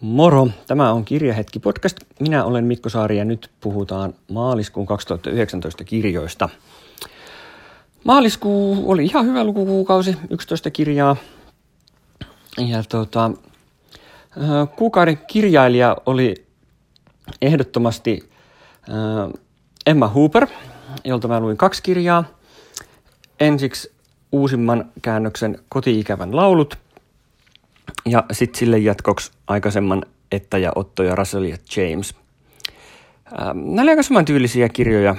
Moro, tämä on Kirjahetki podcast. Minä olen Mikko Saari ja nyt puhutaan maaliskuun 2019 kirjoista. Maaliskuu oli ihan hyvä lukukuukausi, 11 kirjaa. Ja tota, kuukauden kirjailija oli ehdottomasti Emma Hooper, jolta mä luin kaksi kirjaa. Ensiksi uusimman käännöksen Koti-ikävän laulut – ja sitten sille jatkoksi aikaisemman Että ja Otto ja Russell ja James. Ähm, nämä oli aika samantyylisiä kirjoja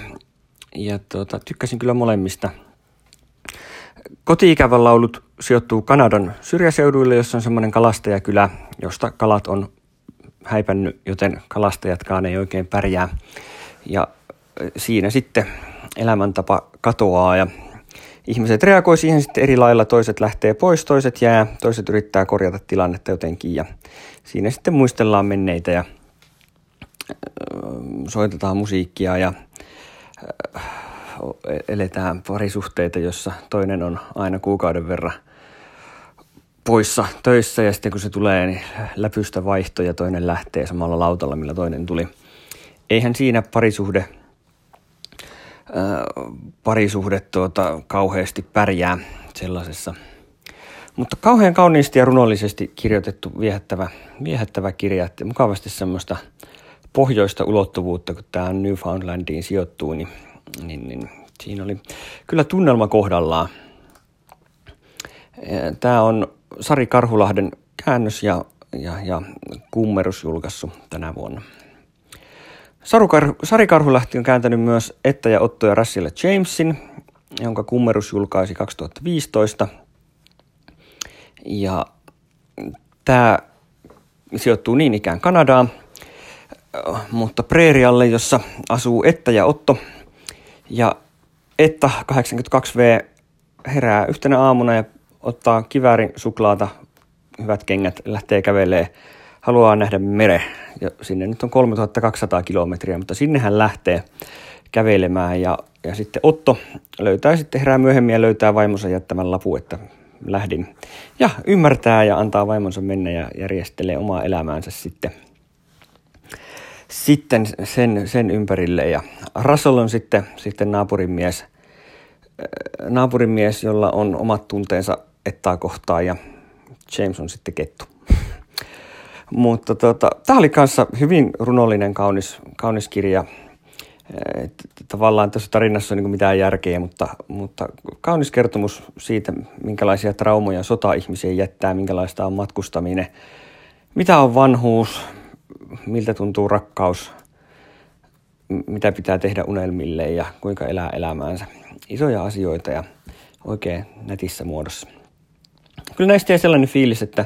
ja tuota, tykkäsin kyllä molemmista. Koti-ikävän laulut sijoittuu Kanadan syrjäseuduille, jossa on semmoinen kalastajakylä, josta kalat on häipännyt, joten kalastajatkaan ei oikein pärjää. Ja siinä sitten elämäntapa katoaa ja ihmiset reagoi siihen sitten eri lailla. Toiset lähtee pois, toiset jää, toiset yrittää korjata tilannetta jotenkin ja siinä sitten muistellaan menneitä ja soitetaan musiikkia ja eletään parisuhteita, jossa toinen on aina kuukauden verran poissa töissä ja sitten kun se tulee, niin läpystä vaihto ja toinen lähtee samalla lautalla, millä toinen tuli. Eihän siinä parisuhde parisuhde tuota, kauheasti pärjää sellaisessa. Mutta kauhean kauniisti ja runollisesti kirjoitettu viehättävä, viehättävä kirja, että mukavasti semmoista pohjoista ulottuvuutta, kun tämä Newfoundlandiin sijoittuu, niin, niin, niin siinä oli kyllä tunnelma kohdallaan. Tämä on Sari Karhulahden käännös ja, ja, ja kummerus julkaissut tänä vuonna. Sarukar- Sari Karhulahti on kääntänyt myös Että ja Otto ja Rassille Jamesin, jonka kummerus julkaisi 2015. Ja tämä sijoittuu niin ikään Kanadaan, mutta preerialle, jossa asuu Että ja Otto. Ja Että 82V herää yhtenä aamuna ja ottaa kiväärin suklaata, hyvät kengät, lähtee kävelee, haluaa nähdä mere ja sinne nyt on 3200 kilometriä, mutta sinne hän lähtee kävelemään ja, ja sitten Otto löytää sitten herää myöhemmin ja löytää vaimonsa jättämän lapu, että lähdin. Ja ymmärtää ja antaa vaimonsa mennä ja järjestelee omaa elämäänsä sitten, sitten sen, sen ympärille. Ja Russell on sitten, sitten naapurimies, naapurimies, jolla on omat tunteensa ettaa kohtaa ja James on sitten kettu. Mutta tota, tämä oli kanssa hyvin runollinen, kaunis, kaunis kirja. Et, tavallaan tässä tarinassa on niin mitään järkeä, mutta, mutta kaunis kertomus siitä, minkälaisia traumoja sota ihmisiä jättää, minkälaista on matkustaminen, mitä on vanhuus, miltä tuntuu rakkaus, mitä pitää tehdä unelmille ja kuinka elää elämäänsä. Isoja asioita ja oikein netissä muodossa. Kyllä näistä jäi sellainen fiilis, että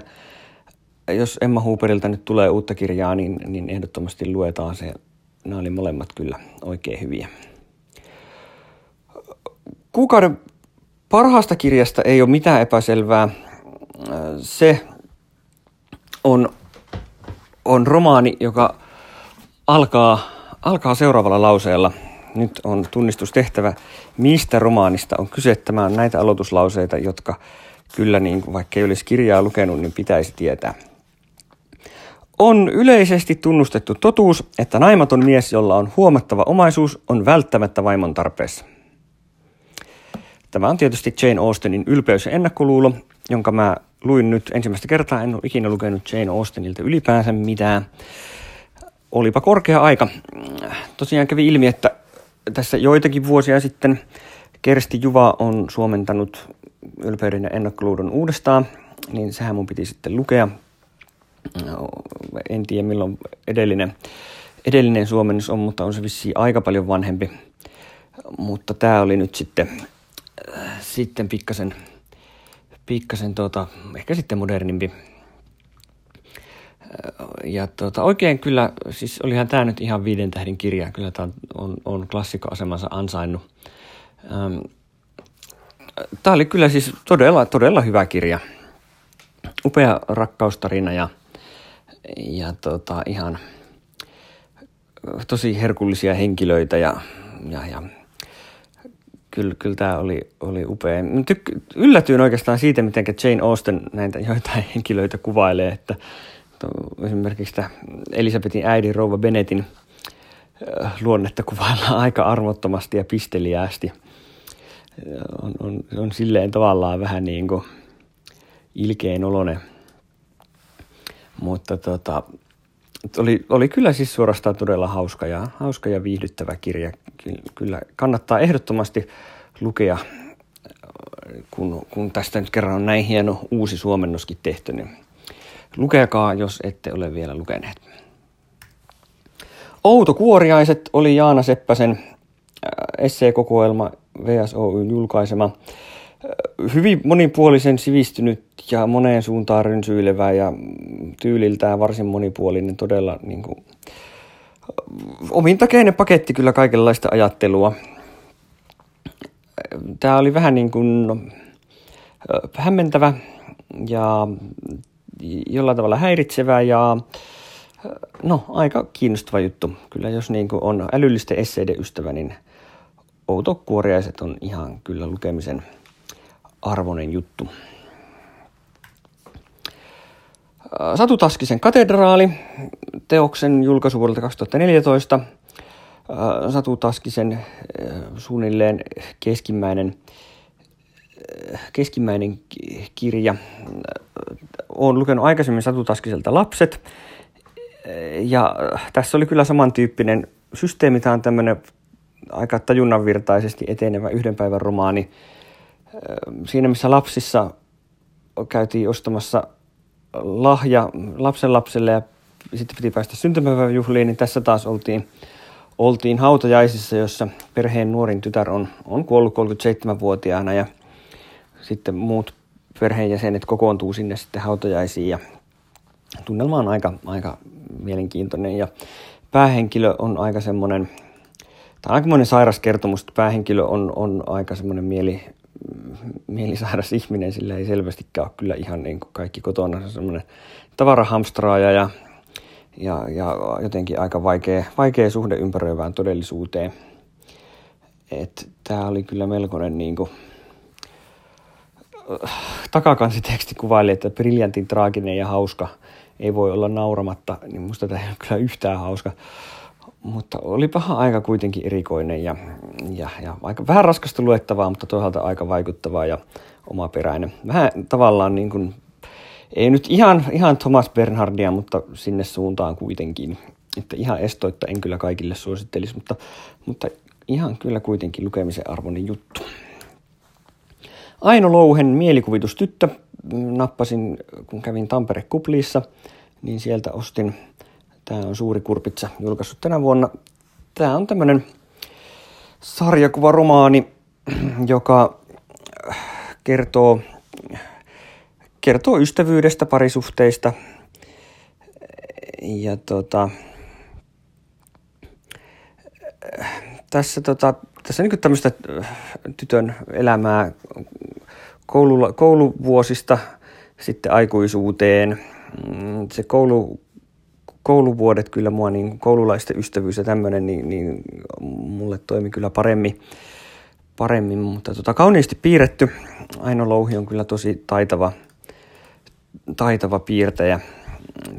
jos Emma Hooperilta nyt tulee uutta kirjaa, niin, niin ehdottomasti luetaan se. Nämä oli molemmat kyllä oikein hyviä. Kuukauden parhaasta kirjasta ei ole mitään epäselvää. Se on, on romaani, joka alkaa, alkaa seuraavalla lauseella. Nyt on tunnistustehtävä, mistä romaanista on kyse. Tämä on näitä aloituslauseita, jotka kyllä, niin, vaikka ei olisi kirjaa lukenut, niin pitäisi tietää. On yleisesti tunnustettu totuus, että naimaton mies, jolla on huomattava omaisuus, on välttämättä vaimon tarpeessa. Tämä on tietysti Jane Austenin ylpeys ja ennakkoluulo, jonka mä luin nyt ensimmäistä kertaa. En ole ikinä lukenut Jane Austenilta ylipäänsä mitään. Olipa korkea aika. Tosiaan kävi ilmi, että tässä joitakin vuosia sitten Kersti Juva on suomentanut ylpeyden ja ennakkoluudon uudestaan, niin sehän mun piti sitten lukea en tiedä milloin edellinen, edellinen suomennus on, mutta on se vissiin aika paljon vanhempi. Mutta tämä oli nyt sitten, äh, sitten pikkasen, pikkasen tuota, ehkä sitten modernimpi. Äh, ja tuota, oikein kyllä, siis olihan tämä nyt ihan viiden tähdin kirja, kyllä tämä on, on klassikkoasemansa ansainnut. Ähm, tämä oli kyllä siis todella, todella hyvä kirja. Upea rakkaustarina ja ja tota, ihan tosi herkullisia henkilöitä ja, ja, ja kyllä, kyllä tämä oli, oli upea. Tyk- yllätyin oikeastaan siitä, miten Jane Austen näitä joitain henkilöitä kuvailee, että esimerkiksi sitä Elisabetin äidin rouva Benetin luonnetta kuvaillaan aika arvottomasti ja pisteliäästi. On, on, on silleen tavallaan vähän niin kuin ilkein olonen. Mutta tota, oli, oli kyllä siis suorastaan todella hauska ja, hauska ja viihdyttävä kirja. Kyllä kannattaa ehdottomasti lukea, kun, kun tästä nyt kerran on näin hieno uusi suomennoskin tehty, niin lukekaa, jos ette ole vielä lukeneet. Outo Kuoriaiset oli Jaana Seppäsen äh, esseekokoelma VSOYn julkaisema. Hyvin monipuolisen sivistynyt ja moneen suuntaan rynsyilevä ja tyyliltään varsin monipuolinen, todella niin kuin, omintakeinen paketti kyllä kaikenlaista ajattelua. Tämä oli vähän niin kuin hämmentävä ja jollain tavalla häiritsevä ja no, aika kiinnostava juttu. Kyllä jos niin kuin on älyllisten esseiden ystävä, niin Outo Kuoriaiset on ihan kyllä lukemisen arvoinen juttu. Satu Taskisen katedraali, teoksen julkaisu vuodelta 2014. Satu Taskisen suunnilleen keskimmäinen, keskimmäinen kirja. Olen lukenut aikaisemmin Satu Taskiselta Lapset, ja tässä oli kyllä samantyyppinen systeemi, tämä on tämmöinen aika tajunnanvirtaisesti etenevä yhden päivän romaani. Siinä missä lapsissa käytiin ostamassa lahja lapsen lapselle ja sitten piti päästä syntymäpäiväjuhliin, niin tässä taas oltiin, oltiin hautajaisissa, jossa perheen nuorin tytär on, on kuollut 37-vuotiaana ja sitten muut perheenjäsenet kokoontuu sinne sitten hautajaisiin ja tunnelma on aika, aika mielenkiintoinen ja päähenkilö on aika semmoinen, tämä on aikamoinen sairas kertomus, että päähenkilö on, on aika semmoinen mieli, mielisairas ihminen, sillä ei selvästikään ole kyllä ihan niin kuin kaikki kotona, se on semmoinen tavarahamstraaja ja, ja, ja jotenkin aika vaikea, vaikea suhde ympäröivään todellisuuteen. Tämä oli kyllä melkoinen niin kuin, takakansiteksti kuvaili, että briljantin traaginen ja hauska – ei voi olla nauramatta, niin musta tämä ei ole kyllä yhtään hauska. Mutta oli paha aika kuitenkin erikoinen ja, ja, ja aika vähän raskasta luettavaa, mutta toisaalta aika vaikuttavaa ja omaperäinen. Vähän tavallaan niin kuin, ei nyt ihan, ihan Thomas Bernhardia, mutta sinne suuntaan kuitenkin. Että ihan estoitta en kyllä kaikille suosittelisi, mutta, mutta ihan kyllä kuitenkin lukemisen arvoinen juttu. Aino Louhen mielikuvitustyttö nappasin, kun kävin Tampere-kupliissa, niin sieltä ostin, tämä on Suuri Kurpitsa, julkaissut tänä vuonna. Tämä on tämmöinen sarjakuvaromaani, joka kertoo, kertoo ystävyydestä, parisuhteista ja tota, tässä, tota, tässä niin tämmöistä tytön elämää koulu, kouluvuosista sitten aikuisuuteen. Mm, se koulu, kouluvuodet kyllä mua, niin koululaisten ystävyys ja tämmöinen, niin, niin mulle toimi kyllä paremmin, paremmin mutta tota, kauniisti piirretty. Aino Louhi on kyllä tosi taitava, taitava piirtäjä.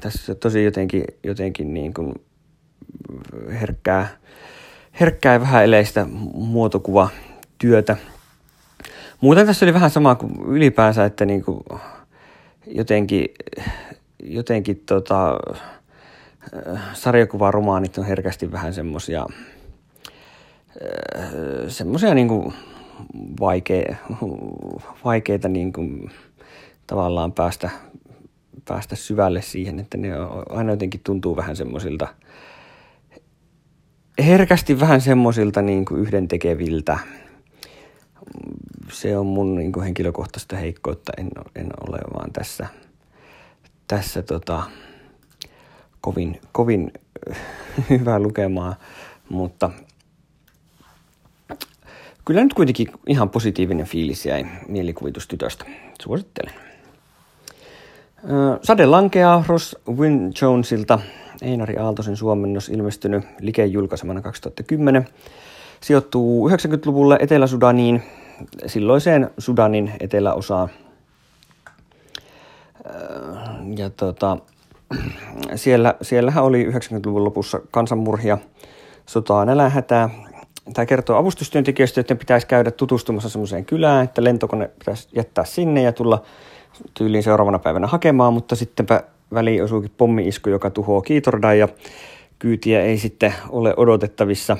Tässä tosi jotenkin, jotenkin niin kuin herkkää, herkkää ja vähän eleistä muotokuvatyötä. Muuten tässä oli vähän sama kuin ylipäänsä, että niin kuin jotenkin, jotenkin tota, sarjakuvaromaanit on herkästi vähän semmosia, semmosia niin kuin vaikea, vaikeita niin kuin tavallaan päästä, päästä syvälle siihen, että ne aina jotenkin tuntuu vähän semmoisilta, herkästi vähän semmoisilta niin kuin yhdentekeviltä. Se on mun niin kuin henkilökohtaista heikkoutta, en, en ole vaan tässä, tässä tota, kovin, kovin hyvää lukemaa, mutta kyllä nyt kuitenkin ihan positiivinen fiilis jäi mielikuvitustytöstä. Suosittelen. Sade lankeaa Ross Wynne Jonesilta. Einari Aaltosen suomennos ilmestynyt Likeen julkaisemana 2010. Sijoittuu 90-luvulle Etelä-Sudaniin silloiseen Sudanin eteläosaan. Ja tota, siellä, siellähän oli 90-luvun lopussa kansanmurhia, sotaa, nälähätää. Tämä kertoo avustustyöntekijöistä, joiden pitäisi käydä tutustumassa semmoiseen kylään, että lentokone pitäisi jättää sinne ja tulla tyyliin seuraavana päivänä hakemaan, mutta sittenpä väliin osuukin pommi-isku, joka tuhoaa Kiitordan ja kyytiä ei sitten ole odotettavissa.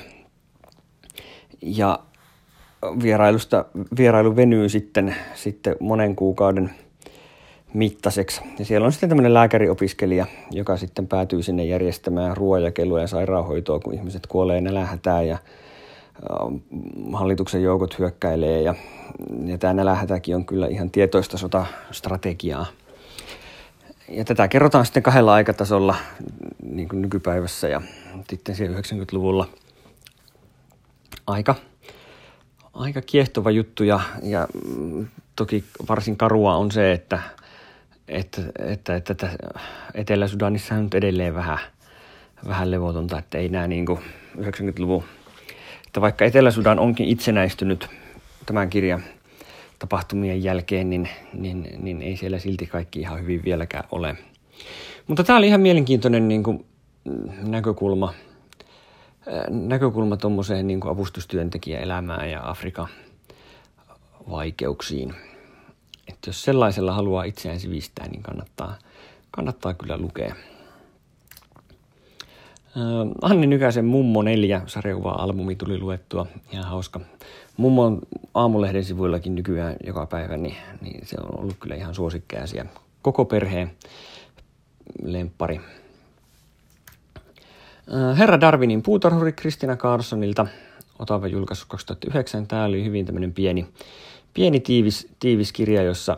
Ja vierailusta, vierailu venyy sitten, sitten monen kuukauden mittaiseksi. Ja siellä on sitten tämmöinen lääkäriopiskelija, joka sitten päätyy sinne järjestämään ruoajakelua ja sairaanhoitoa, kun ihmiset kuolee nälähätään ja hallituksen joukot hyökkäilee ja, ja tämä nälähätäkin on kyllä ihan tietoista sotastrategiaa. Ja tätä kerrotaan sitten kahdella aikatasolla niin kuin nykypäivässä ja sitten siellä 90-luvulla. Aika, aika kiehtova juttu ja, ja toki varsin karua on se, että, että, että, että, että Etelä-Sudanissa on nyt edelleen vähän, vähän levotonta, että ei nämä niin 90-luvun, että vaikka Etelä-Sudan onkin itsenäistynyt tämän kirjan tapahtumien jälkeen, niin, niin, niin ei siellä silti kaikki ihan hyvin vieläkään ole. Mutta tämä oli ihan mielenkiintoinen niin kuin, näkökulma, näkökulma tuommoiseen niin avustustyöntekijäelämään ja Afrikan vaikeuksiin. Että jos sellaisella haluaa itseään sivistää, niin kannattaa, kannattaa kyllä lukea. Anni Nykäsen Mummo 4 sarjakuva-albumi tuli luettua. Ihan hauska. Mummo on aamulehden sivuillakin nykyään joka päivä, niin, niin se on ollut kyllä ihan suosikkeja siellä. Koko perheen lemppari. Herra Darwinin puutarhuri Kristina Carsonilta. Otava julkaisu 2009. Tämä oli hyvin tämmöinen pieni, pieni tiivis, tiivis kirja, jossa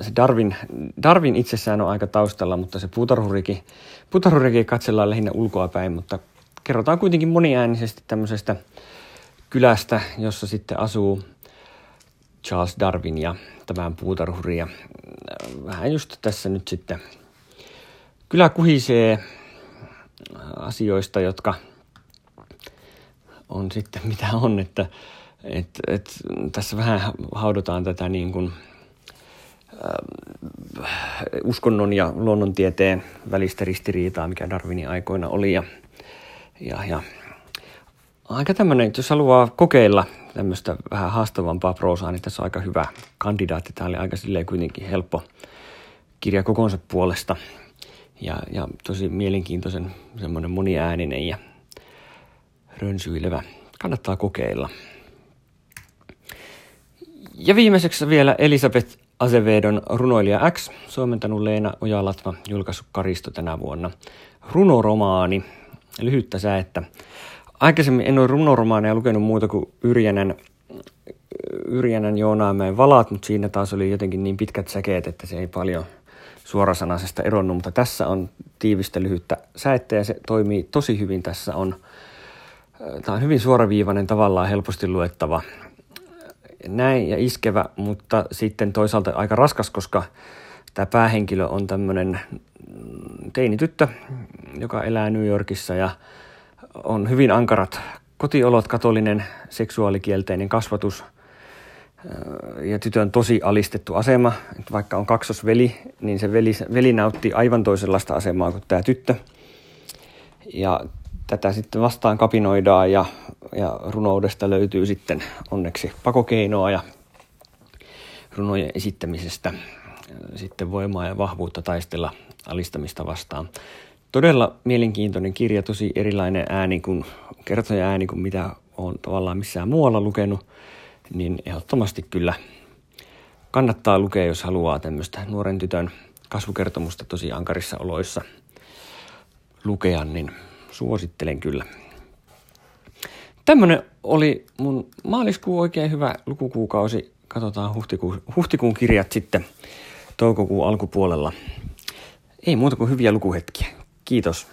se Darwin, Darwin itsessään on aika taustalla, mutta se puutarhurikin, puutarhurikin katsellaan lähinnä ulkoa päin, mutta kerrotaan kuitenkin moniäänisesti tämmöisestä kylästä, jossa sitten asuu Charles Darwin ja tämän puutarhuri. Ja vähän just tässä nyt sitten kylä kuhisee asioista, jotka on sitten mitä on, että et, et, tässä vähän haudotaan tätä niin kuin, äh, uskonnon ja luonnontieteen välistä ristiriitaa, mikä Darwinin aikoina oli. Ja, ja, ja aika tämmöinen, että jos haluaa kokeilla tämmöistä vähän haastavampaa proosaa, niin tässä on aika hyvä kandidaatti. Tämä oli aika silleen kuitenkin helppo kirja kokonsa puolesta ja, ja tosi mielenkiintoisen semmoinen moniääninen ja rönsyilevä. Kannattaa kokeilla. Ja viimeiseksi vielä Elisabeth Azevedon runoilija X, suomentanut Leena Ojalatva, julkaissut Karisto tänä vuonna. Runoromaani, lyhyttä säettä. Aikaisemmin en ole runoromaaneja lukenut muuta kuin Yrjänän, Yrjänän Joonaamäen valat, mutta siinä taas oli jotenkin niin pitkät säkeet, että se ei paljon suorasanaisesta eronnut, mutta tässä on tiivistä lyhyttä säettä ja se toimii tosi hyvin. Tässä on, tämä on hyvin suoraviivainen, tavallaan helposti luettava näin ja iskevä, mutta sitten toisaalta aika raskas, koska tämä päähenkilö on tämmöinen teinityttö, joka elää New Yorkissa ja on hyvin ankarat kotiolot, katolinen, seksuaalikielteinen kasvatus ja tytön tosi alistettu asema. Vaikka on kaksosveli, niin se veli, veli nautti aivan toisenlaista asemaa kuin tämä tyttö. Ja tätä sitten vastaan kapinoidaan ja, ja runoudesta löytyy sitten onneksi pakokeinoa ja runojen esittämisestä sitten voimaa ja vahvuutta taistella alistamista vastaan. Todella mielenkiintoinen kirja, tosi erilainen ääni kuin, kertoja ääni kuin mitä olen tavallaan missään muualla lukenut, niin ehdottomasti kyllä kannattaa lukea, jos haluaa tämmöistä nuoren tytön kasvukertomusta tosi ankarissa oloissa lukea, niin suosittelen kyllä. Tämmönen oli mun maaliskuun oikein hyvä lukukuukausi. Katsotaan huhtikuun, huhtikuun kirjat sitten toukokuun alkupuolella. Ei muuta kuin hyviä lukuhetkiä. Kiitos.